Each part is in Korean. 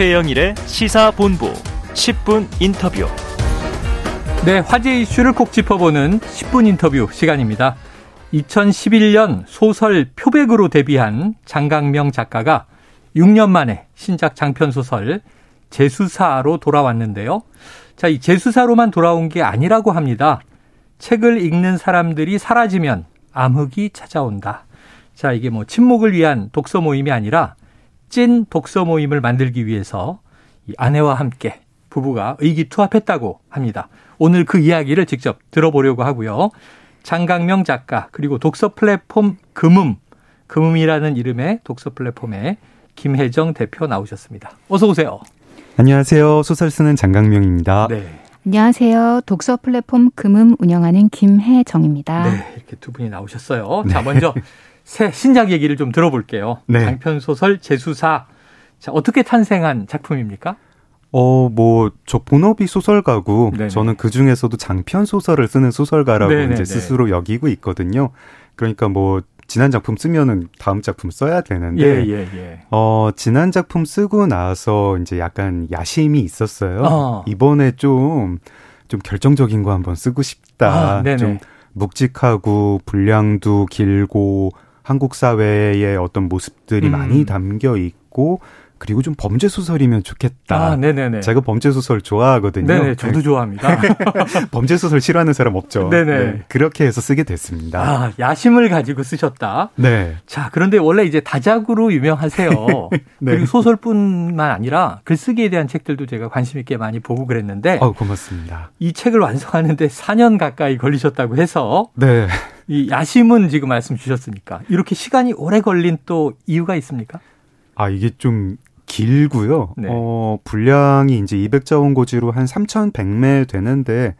최영일의 시사본부 10분 인터뷰. 네, 화제 이슈를 콕 짚어보는 10분 인터뷰 시간입니다. 2011년 소설 표백으로 데뷔한 장강명 작가가 6년 만에 신작 장편 소설 재수사로 돌아왔는데요. 자, 이 재수사로만 돌아온 게 아니라고 합니다. 책을 읽는 사람들이 사라지면 암흑이 찾아온다. 자, 이게 뭐 침묵을 위한 독서 모임이 아니라 찐 독서 모임을 만들기 위해서 이 아내와 함께 부부가 의기투합했다고 합니다. 오늘 그 이야기를 직접 들어보려고 하고요. 장강명 작가 그리고 독서 플랫폼 금음 금음이라는 이름의 독서 플랫폼에 김혜정 대표 나오셨습니다. 어서 오세요. 안녕하세요. 소설 쓰는 장강명입니다. 네. 안녕하세요. 독서 플랫폼 금음 운영하는 김혜정입니다. 네, 이렇게 두 분이 나오셨어요. 네. 자, 먼저 새 신작 얘기를 좀 들어볼게요. 네. 장편 소설 재수사. 자, 어떻게 탄생한 작품입니까? 어, 뭐, 저 본업이 소설가고, 네네. 저는 그 중에서도 장편 소설을 쓰는 소설가라고 네네네. 이제 스스로 여기고 있거든요. 그러니까 뭐, 지난 작품 쓰면은 다음 작품 써야 되는데, 예, 예, 예. 어, 지난 작품 쓰고 나서 이제 약간 야심이 있었어요. 어. 이번에 좀, 좀 결정적인 거 한번 쓰고 싶다. 아, 좀 묵직하고, 분량도 길고, 한국 사회의 어떤 모습들이 음. 많이 담겨 있고, 그리고 좀 범죄 소설이면 좋겠다. 아, 네네네. 제가 범죄 소설 좋아하거든요. 네네, 저도 네. 좋아합니다. 범죄 소설 싫어하는 사람 없죠. 네네. 네, 그렇게 해서 쓰게 됐습니다. 아, 야심을 가지고 쓰셨다. 네. 자, 그런데 원래 이제 다작으로 유명하세요. 네. 그리고 소설뿐만 아니라 글쓰기에 대한 책들도 제가 관심 있게 많이 보고 그랬는데. 어, 고맙습니다. 이 책을 완성하는데 4년 가까이 걸리셨다고 해서. 네. 이 야심은 지금 말씀 주셨으니까 이렇게 시간이 오래 걸린 또 이유가 있습니까? 아, 이게 좀 길고요. 네. 어, 분량이 이제 200자 원 고지로 한 3,100매 되는데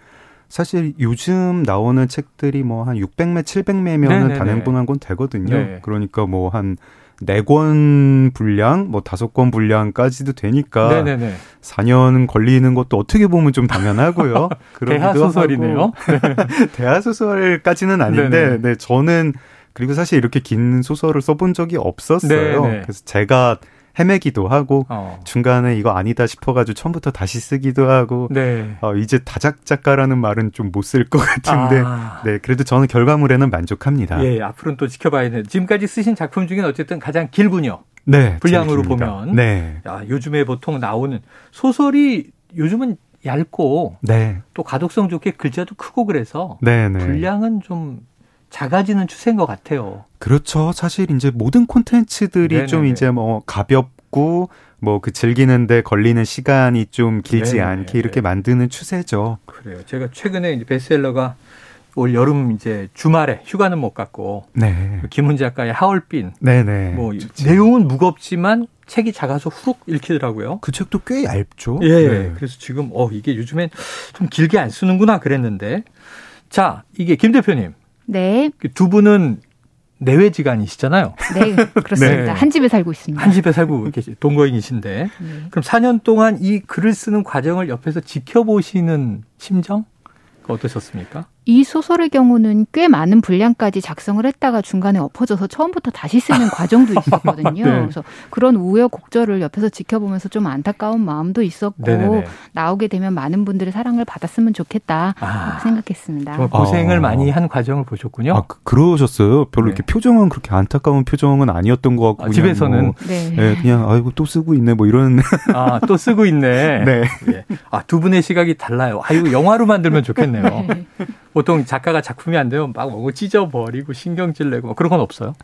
사실 요즘 나오는 책들이 뭐 한 600매, 700매면은 단행본한 건 되거든요. 네. 그러니까 뭐한네권 분량, 뭐 다섯 권 분량까지도 되니까 네네네. 4년 걸리는 것도 어떻게 보면 좀 당연하고요. 대하 소설이네요. 대하 소설까지는 아닌데, 네네. 네 저는 그리고 사실 이렇게 긴 소설을 써본 적이 없었어요. 네네. 그래서 제가 헤매기도 하고 어. 중간에 이거 아니다 싶어가지고 처음부터 다시 쓰기도 하고 네. 어, 이제 다작 작가라는 말은 좀 못 쓸 것 같은데 아. 네 그래도 저는 결과물에는 만족합니다. 예, 앞으로는 또 지켜봐야 되는 지금까지 쓰신 작품 중에 어쨌든 가장 길군요. 네, 분량으로 보면 네. 야, 요즘에 보통 나오는 소설이 요즘은 얇고 네. 또 가독성 좋게 글자도 크고 그래서 네, 네. 분량은 좀 작아지는 추세인 것 같아요. 그렇죠. 사실 이제 모든 콘텐츠들이 네네네. 좀 이제 뭐 가볍고 뭐 그 즐기는데 걸리는 시간이 좀 길지 네네. 않게 이렇게 만드는 추세죠. 그래요. 제가 최근에 이제 베스트셀러가 올 여름 이제 주말에 휴가는 못 갔고 네. 김훈 작가의 하얼빈 네네. 뭐 좋지. 내용은 무겁지만 책이 작아서 후룩 읽히더라고요. 그 책도 꽤 얇죠. 예. 네. 그래서 지금 어 이게 요즘엔 좀 길게 안 쓰는구나 그랬는데 자 이게 김 대표님 네. 그두 분은 내외지간이시잖아요. 네, 그렇습니다. 네. 한 집에 살고 있습니다. 한 집에 살고 계시 동거인이신데 네. 그럼 4년 동안 이 글을 쓰는 과정을 옆에서 지켜보시는 심정 어떠셨습니까? 이 소설의 경우는 꽤 많은 분량까지 작성을 했다가 중간에 엎어져서 처음부터 다시 쓰는 과정도 있었거든요. 네. 그래서 그런 우여곡절을 옆에서 지켜보면서 좀 안타까운 마음도 있었고 네네네. 나오게 되면 많은 분들의 사랑을 받았으면 좋겠다 아, 생각했습니다. 고생을 아. 많이 한 과정을 보셨군요. 아, 그, 그러셨어요? 별로 네. 이렇게 표정은 그렇게 안타까운 표정은 아니었던 것 같고 아, 집에서는 뭐, 네. 네. 그냥 아이고 또 쓰고 있네 뭐 이런 아 또 쓰고 있네. 네. 예. 아두 분의 시각이 달라요. 아이고 영화로 만들면 좋겠네요. 네. 보통 작가가 작품이 안 되면 막 뭔가 찢어버리고 신경질 내고 뭐 그런 건 없어요?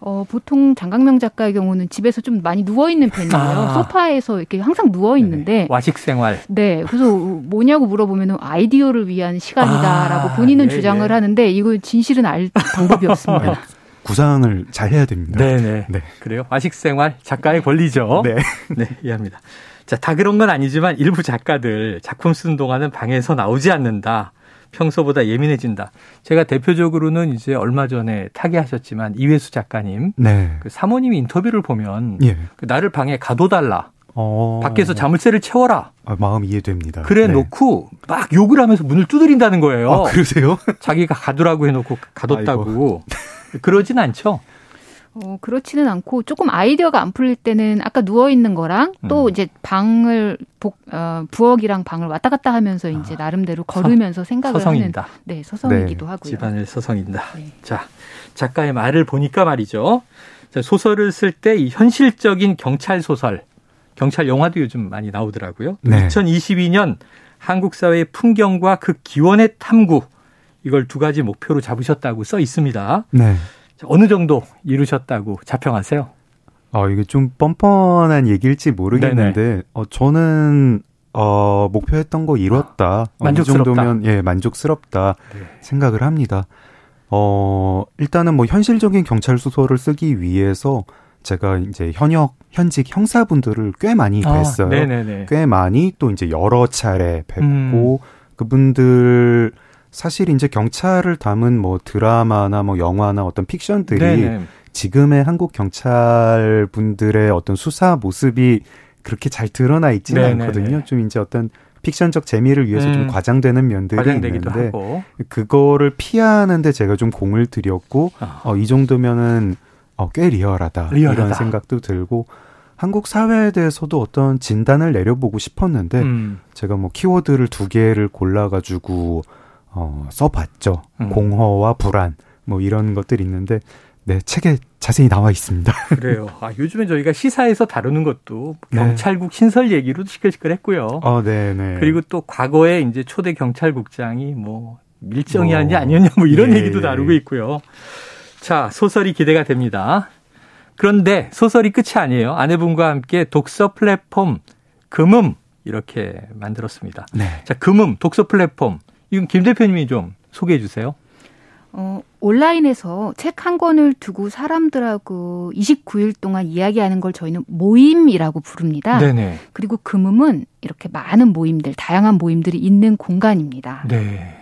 어, 보통 장강명 작가의 경우는 집에서 좀 많이 누워있는 편이에요. 아. 소파에서 이렇게 항상 누워있는데. 와식 생활. 네. 그래서 뭐냐고 물어보면 아이디어를 위한 시간이다라고 아. 본인은 예, 주장을 예. 하는데 이거 진실은 알 방법이 없습니다. 구상을 잘 해야 됩니다. 네네. 네. 그래요. 와식 생활 작가의 권리죠. 네. 네. 이해합니다. 자, 다 그런 건 아니지만 일부 작가들 작품 쓰는 동안은 방에서 나오지 않는다. 평소보다 예민해진다. 제가 대표적으로는 이제 얼마 전에 타계하셨지만 이회수 작가님, 네. 그 사모님 인터뷰를 보면 예. 그 나를 방에 가둬달라. 어. 밖에서 자물쇠를 채워라. 아, 마음 이해됩니다. 그래 네. 놓고 막 욕을 하면서 문을 두드린다는 거예요. 아, 그러세요? 자기가 가두라고 해놓고 가뒀다고. 그러진 않죠. 어, 그렇지는 않고 조금 아이디어가 안 풀릴 때는 아까 누워 있는 거랑 또 음. 이제 방을 복, 어, 부엌이랑 방을 왔다 갔다 하면서 이제 아, 나름대로 걸으면서 서, 생각을 서성인다. 하는 네, 서성이기도 네. 하고요. 집안을 서성인다. 네. 자, 작가의 말을 보니까 말이죠. 자, 소설을 쓸 때 이 현실적인 경찰 소설, 경찰 영화도 요즘 많이 나오더라고요. 네. 2022년 한국 사회의 풍경과 그 기원의 탐구 이걸 두 가지 목표로 잡으셨다고 써 있습니다. 네. 어느 정도 이루셨다고 자평하세요? 어, 이게 좀 뻔뻔한 얘기일지 모르겠는데, 어, 저는, 어, 목표했던 거 이뤘다. 아, 만족스럽다. 어, 이 정도면, 예, 만족스럽다. 네. 생각을 합니다. 어, 일단은 뭐 현실적인 경찰 소설을 쓰기 위해서 제가 이제 현역, 현직 형사분들을 꽤 많이 아, 뵀어요. 아, 꽤 많이 또 이제 여러 차례 뵙고, 음. 그분들, 사실 이제 경찰을 담은 뭐 드라마나 뭐 영화나 어떤 픽션들이 네네. 지금의 한국 경찰 분들의 어떤 수사 모습이 그렇게 잘 드러나 있지는 네네네. 않거든요. 좀 이제 어떤 픽션적 재미를 위해서 음. 좀 과장되는 면들이 있는데 하고. 그거를 피하는데 제가 좀 공을 들였고 아. 어, 이 정도면은 어, 꽤 리얼하다, 리얼하다 이런 생각도 들고 한국 사회에 대해서도 어떤 진단을 내려보고 싶었는데 음. 제가 뭐 키워드를 두 개를 골라가지고 어, 써봤죠. 음. 공허와 불안 뭐 이런 것들이 있는데 네 책에 자세히 나와 있습니다. 그래요. 아, 요즘에 저희가 시사에서 다루는 것도 네. 경찰국 신설 얘기로도 시끌시끌했고요. 어, 네, 네. 그리고 또 과거에 이제 초대 경찰국장이 뭐 밀정이었냐 뭐, 아니었냐 뭐 이런 예, 얘기도 예. 다루고 있고요. 자 소설이 기대가 됩니다. 그런데 소설이 끝이 아니에요. 아내분과 함께 독서 플랫폼 금음 이렇게 만들었습니다. 네. 자 금음 독서 플랫폼 이건 김 대표님이 좀 소개해 주세요. 어, 온라인에서 책 한 권을 두고 사람들하고 29일 동안 이야기하는 걸 저희는 모임이라고 부릅니다. 네네. 그리고 금음은 이렇게 많은 모임들, 다양한 모임들이 있는 공간입니다. 네.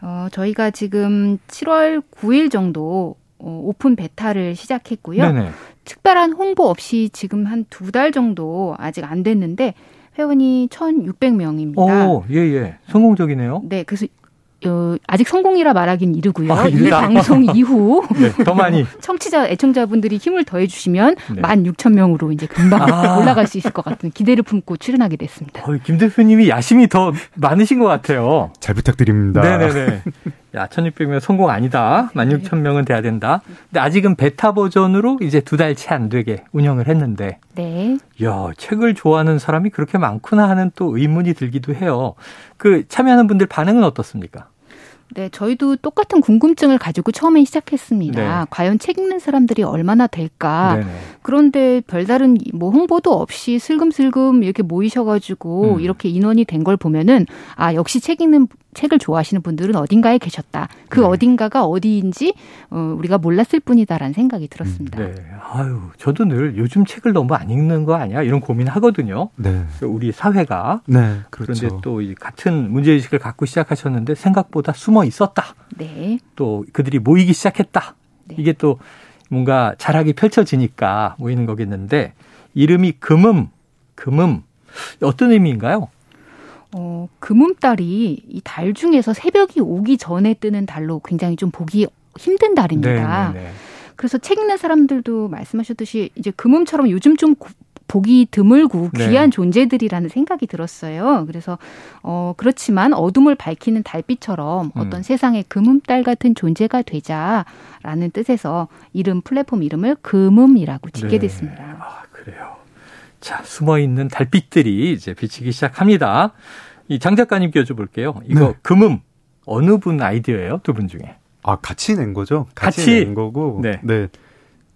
어, 저희가 지금 7월 9일 정도 어, 오픈 베타를 시작했고요. 네네. 특별한 홍보 없이 지금 한 두 달 정도 아직 안 됐는데 회원이 1,600명입니다. 오, 예, 예. 성공적이네요. 네, 그래서 어, 아직 성공이라 말하긴 이르고요. 아, 이 방송 이후 네, 더 많이 청취자 애청자분들이 힘을 더해 주시면 네. 16,000명으로 이제 금방 아. 올라갈 수 있을 것 같은 기대를 품고 출연하게 됐습니다. 어, 김 대표님이 야심이 더 많으신 것 같아요. 잘 부탁드립니다. 네 네 네. 야, 1600명 성공 아니다. 16,000명은 돼야 된다. 근데 아직은 베타 버전으로 이제 두 달 채 안 되게 운영을 했는데. 네. 야, 책을 좋아하는 사람이 그렇게 많구나 하는 또 의문이 들기도 해요. 그 참여하는 분들 반응은 어떻습니까? 네, 저희도 똑같은 궁금증을 가지고 처음에 시작했습니다. 네. 과연 책 읽는 사람들이 얼마나 될까? 네네. 그런데 별다른 뭐 홍보도 없이 슬금슬금 이렇게 모이셔가지고 음. 이렇게 인원이 된 걸 보면은 아 역시 책 읽는 책을 좋아하시는 분들은 어딘가에 계셨다. 그 네. 어딘가가 어디인지 어, 우리가 몰랐을 뿐이다라는 생각이 들었습니다. 음, 네. 아유, 저도 늘 요즘 책을 너무 안 읽는 거 아니야? 이런 고민을 하거든요. 네. 우리 사회가. 네. 그렇죠. 그런데 또 같은 문제의식을 갖고 시작하셨는데 생각보다 숨어 있었다. 네. 또 그들이 모이기 시작했다. 네. 이게 또 뭔가 자락이 펼쳐지니까 모이는 거겠는데 이름이 금음, 금음. 어떤 의미인가요? 어, 금음달이 이 달 중에서 새벽이 오기 전에 뜨는 달로 굉장히 좀 보기 힘든 달입니다. 네네네. 네, 네. 그래서 책 읽는 사람들도 말씀하셨듯이 이제 금음처럼 요즘 좀 보기 드물고 네. 귀한 네. 존재들이라는 생각이 들었어요. 그래서 어 그렇지만 어둠을 밝히는 달빛처럼 음. 어떤 세상의 금음달 같은 존재가 되자라는 뜻에서 이름 플랫폼 이름을 금음이라고 짓게 네. 됐습니다. 아, 그래요. 자, 숨어 있는 달빛들이 이제 비치기 시작합니다. 이 장 작가님께 여쭤볼게요. 이거 네. 금음 어느 분 아이디어예요? 두 분 중에? 아, 같이 낸 거죠? 같이, 같이? 낸 거고. 네. 네.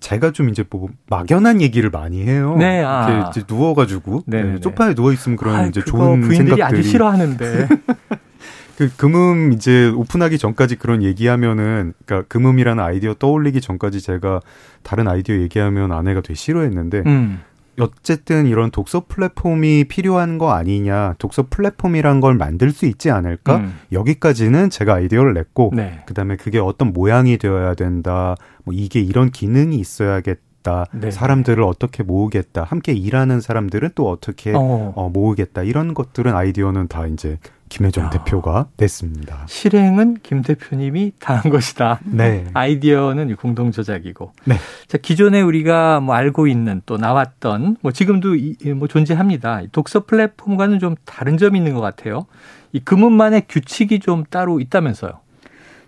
제가 좀 이제 뭐 막연한 얘기를 많이 해요. 네, 아. 이렇게 이제 누워가지고 네, 네, 소파에 누워 있으면 그런 아, 이제 좋은 부인들이 생각들이 아주 싫어하는데. 그 금음 이제 오픈하기 전까지 그런 얘기하면은 그러니까 금음이라는 아이디어 떠올리기 전까지 제가 다른 아이디어 얘기하면 아내가 되게 싫어했는데 음. 어쨌든 이런 독서 플랫폼이 필요한 거 아니냐, 독서 플랫폼이란 걸 만들 수 있지 않을까? 음. 여기까지는 제가 아이디어를 냈고, 네. 그 다음에 그게 어떤 모양이 되어야 된다, 뭐 이게 이런 기능이 있어야겠 모으겠다. 네. 사람들을 어떻게 모으겠다. 함께 일하는 사람들은 또 어떻게 어. 어, 모으겠다. 이런 것들은 아이디어는 다 이제 김혜정 야. 대표가 냈습니다. 실행은 김 대표님이 다 한 것이다. 네. 아이디어는 공동 조작이고. 네. 자, 기존에 우리가 뭐 알고 있는 또 나왔던 뭐 지금도 이, 뭐 존재합니다. 독서 플랫폼과는 좀 다른 점이 있는 것 같아요. 이 금은만의 규칙이 좀 따로 있다면서요.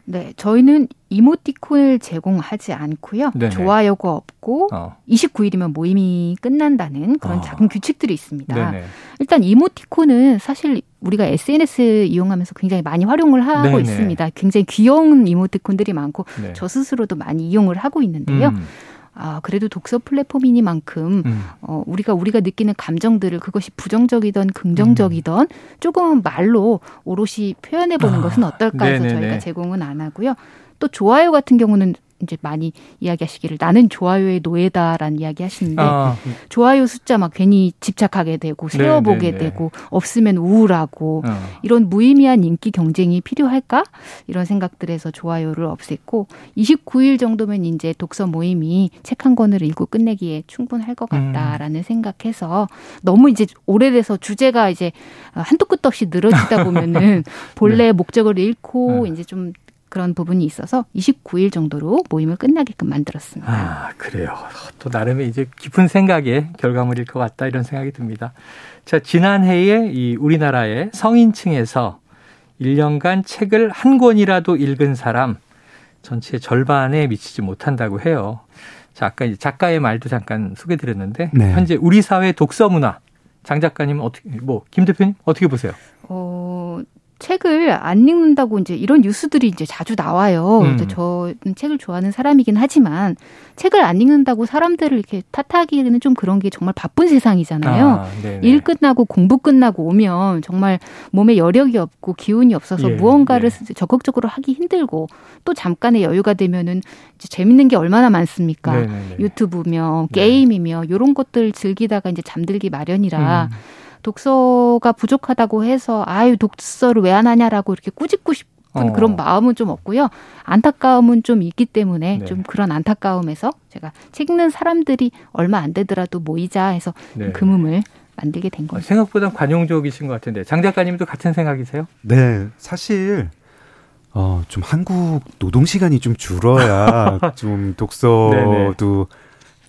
네, 저희는 이모티콘을 제공하지 않고요. 네네. 좋아요가 없고 어. 29일이면 모임이 끝난다는 그런 어. 작은 규칙들이 있습니다. 네네. 일단 이모티콘은 사실 우리가 SNS 이용하면서 굉장히 많이 활용을 하고 네네. 있습니다. 굉장히 귀여운 이모티콘들이 많고 네. 저 스스로도 많이 이용을 하고 있는데요. 음. 아, 그래도 독서 플랫폼이니만큼 음. 어, 우리가 우리가 느끼는 감정들을 그것이 부정적이든 긍정적이든 음. 조금 말로 오롯이 표현해 보는 아, 것은 어떨까 해서 네네네. 저희가 제공은 안 하고요. 또 좋아요 같은 경우는 이제 많이 이야기하시기를 나는 좋아요의 노예다라는 이야기 하시는데 아. 좋아요 숫자 막 괜히 집착하게 되고 네, 세어보게 네, 네, 되고 없으면 우울하고 어. 이런 무의미한 인기 경쟁이 필요할까 이런 생각들에서 좋아요를 없앴고 29일 정도면 이제 독서 모임이 책 한 권을 읽고 끝내기에 충분할 것 같다라는 음. 생각해서 너무 이제 오래돼서 주제가 이제 한도 끝도 없이 늘어지다 보면은 본래 네. 목적을 잃고 네. 이제 좀 그런 부분이 있어서 29일 정도로 모임을 끝나게끔 만들었습니다. 아, 그래요. 또 나름의 이제 깊은 생각의 결과물일 것 같다 이런 생각이 듭니다. 자, 지난해에 이 우리나라의 성인층에서 1년간 책을 한 권이라도 읽은 사람 전체 절반에 미치지 못한다고 해요. 자, 아까 이제 작가의 말도 잠깐 소개 드렸는데 네. 현재 우리 사회 독서 문화 장 작가님 어떻게 뭐 김 대표님 어떻게 보세요? 어, 책을 안 읽는다고 이제 이런 뉴스들이 이제 자주 나와요. 음. 저는 책을 좋아하는 사람이긴 하지만 책을 안 읽는다고 사람들을 이렇게 탓하기는 좀 그런 게 정말 바쁜 세상이잖아요. 아, 일 끝나고 공부 끝나고 오면 정말 몸에 여력이 없고 기운이 없어서 예, 무언가를 예. 적극적으로 하기 힘들고 또 잠깐의 여유가 되면은 이제 재밌는 게 얼마나 많습니까? 네네네. 유튜브며 네. 게임이며 이런 것들 즐기다가 이제 잠들기 마련이라 음. 독서가 부족하다고 해서 아유 독서를 왜 안 하냐라고 이렇게 꾸짖고 싶은 어. 그런 마음은 좀 없고요. 안타까움은 좀 있기 때문에 네. 좀 그런 안타까움에서 제가 책 읽는 사람들이 얼마 안 되더라도 모이자 해서 네. 금음을 만들게 된 거예요. 생각보다 관용적이신 것 같은데 장 작가님도 같은 생각이세요? 네, 사실 어, 좀 한국 노동 시간이 좀 줄어야 좀 독서도 네네.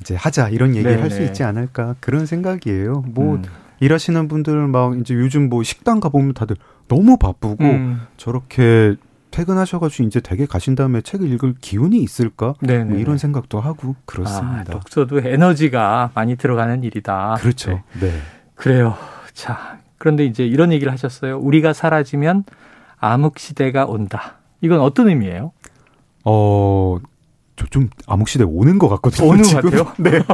이제 하자 이런 얘기 를 할 수 있지 않을까 그런 생각이에요. 뭐 음. 일하시는 분들 막 이제 요즘 뭐 식당 가보면 다들 너무 바쁘고 음. 저렇게 퇴근하셔가지고 이제 댁에 가신 다음에 책을 읽을 기운이 있을까? 뭐 이런 생각도 하고 그렇습니다. 아, 독서도 에너지가 많이 들어가는 일이다. 그렇죠. 네. 네. 그래요. 자, 그런데 이제 이런 얘기를 하셨어요. 우리가 사라지면 암흑 시대가 온다. 이건 어떤 의미예요? 어, 저 좀 암흑시대 오는 것 같거든요. 오는 것 같아요? 네.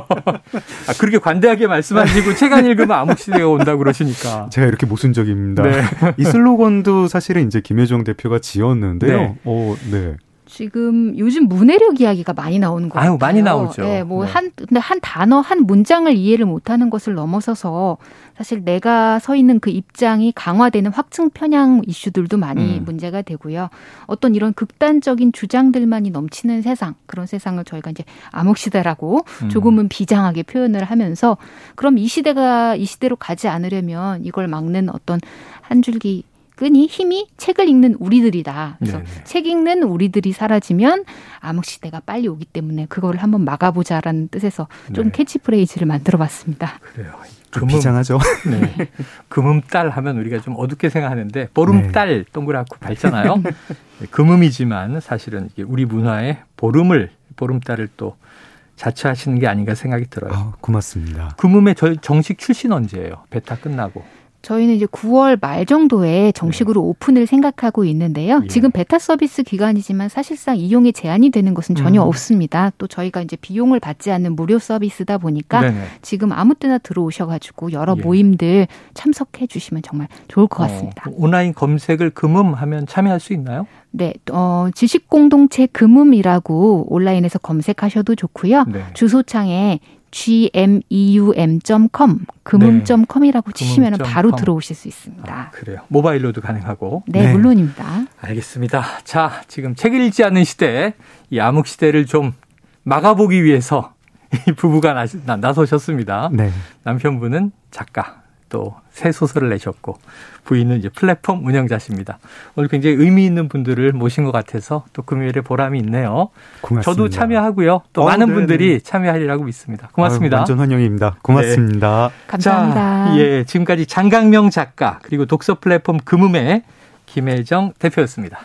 아, 그렇게 관대하게 말씀하시고 책 안 읽으면 암흑시대가 온다고 그러시니까. 제가 이렇게 모순적입니다. 네. 이 슬로건도 사실은 이제 김혜정 대표가 지었는데요. 네. 어, 네. 지금 요즘 문해력 이야기가 많이 나오는 거 같아요. 많이 나오죠. 네, 뭐한 네. 근데 한 단어 한 문장을 이해를 못하는 것을 넘어서서 사실 내가 서 있는 그 입장이 강화되는 확증 편향 이슈들도 많이 음. 문제가 되고요. 어떤 이런 극단적인 주장들만이 넘치는 세상 그런 세상을 저희가 이제 암흑 시대라고 음. 조금은 비장하게 표현을 하면서 그럼 이 시대가 이 시대로 가지 않으려면 이걸 막는 어떤 한 줄기 끈이 힘이 책을 읽는 우리들이다. 그래서 네네. 책 읽는 우리들이 사라지면 암흑 시대가 빨리 오기 때문에 그거를 한번 막아보자라는 뜻에서 좀 네. 캐치프레이즈를 만들어봤습니다. 그래요. 그믐, 비장하죠. 네. 그믐달 하면 우리가 좀 어둡게 생각하는데 보름달 네. 동그랗고 밝잖아요. 네, 그믐이지만 사실은 이게 우리 문화의 보름을 보름달을 또 자처하시는 게 아닌가 생각이 들어요. 아, 고맙습니다. 그믐의 정식 출신 언제예요? 베타 끝나고. 저희는 이제 9월 말 정도에 정식으로 네. 오픈을 생각하고 있는데요. 예. 지금 베타 서비스 기간이지만 사실상 이용에 제한이 되는 것은 전혀 음. 없습니다. 또 저희가 이제 비용을 받지 않는 무료 서비스다 보니까 네네. 지금 아무 때나 들어오셔가지고 여러 예. 모임들 참석해 주시면 정말 좋을 것 어, 같습니다. 어, 온라인 검색을 금음하면 참여할 수 있나요? 네, 어, 지식공동체 금음이라고 온라인에서 검색하셔도 좋고요. 네. 주소창에 gmeum.com 금음.com이라고 네. 치시면 바로 들어오실 수 있습니다. 아, 그래요. 모바일로도 가능하고. 네, 네, 물론입니다. 알겠습니다. 자, 지금 책 읽지 않는 시대, 이 암흑 시대를 좀 막아보기 위해서 부부가 나, 나서셨습니다. 네. 남편분은 작가, 또 새 소설을 내셨고 부인은 이제 플랫폼 운영자십니다. 오늘 굉장히 의미 있는 분들을 모신 것 같아서 또 금요일에 보람이 있네요. 고맙습니다. 저도 참여하고요. 또 어, 많은 네네. 분들이 참여하리라고 믿습니다. 고맙습니다. 아유, 완전 환영입니다. 고맙습니다. 네. 감사합니다. 자, 예, 지금까지 장강명 작가 그리고 독서 플랫폼 금음의 김혜정 대표였습니다.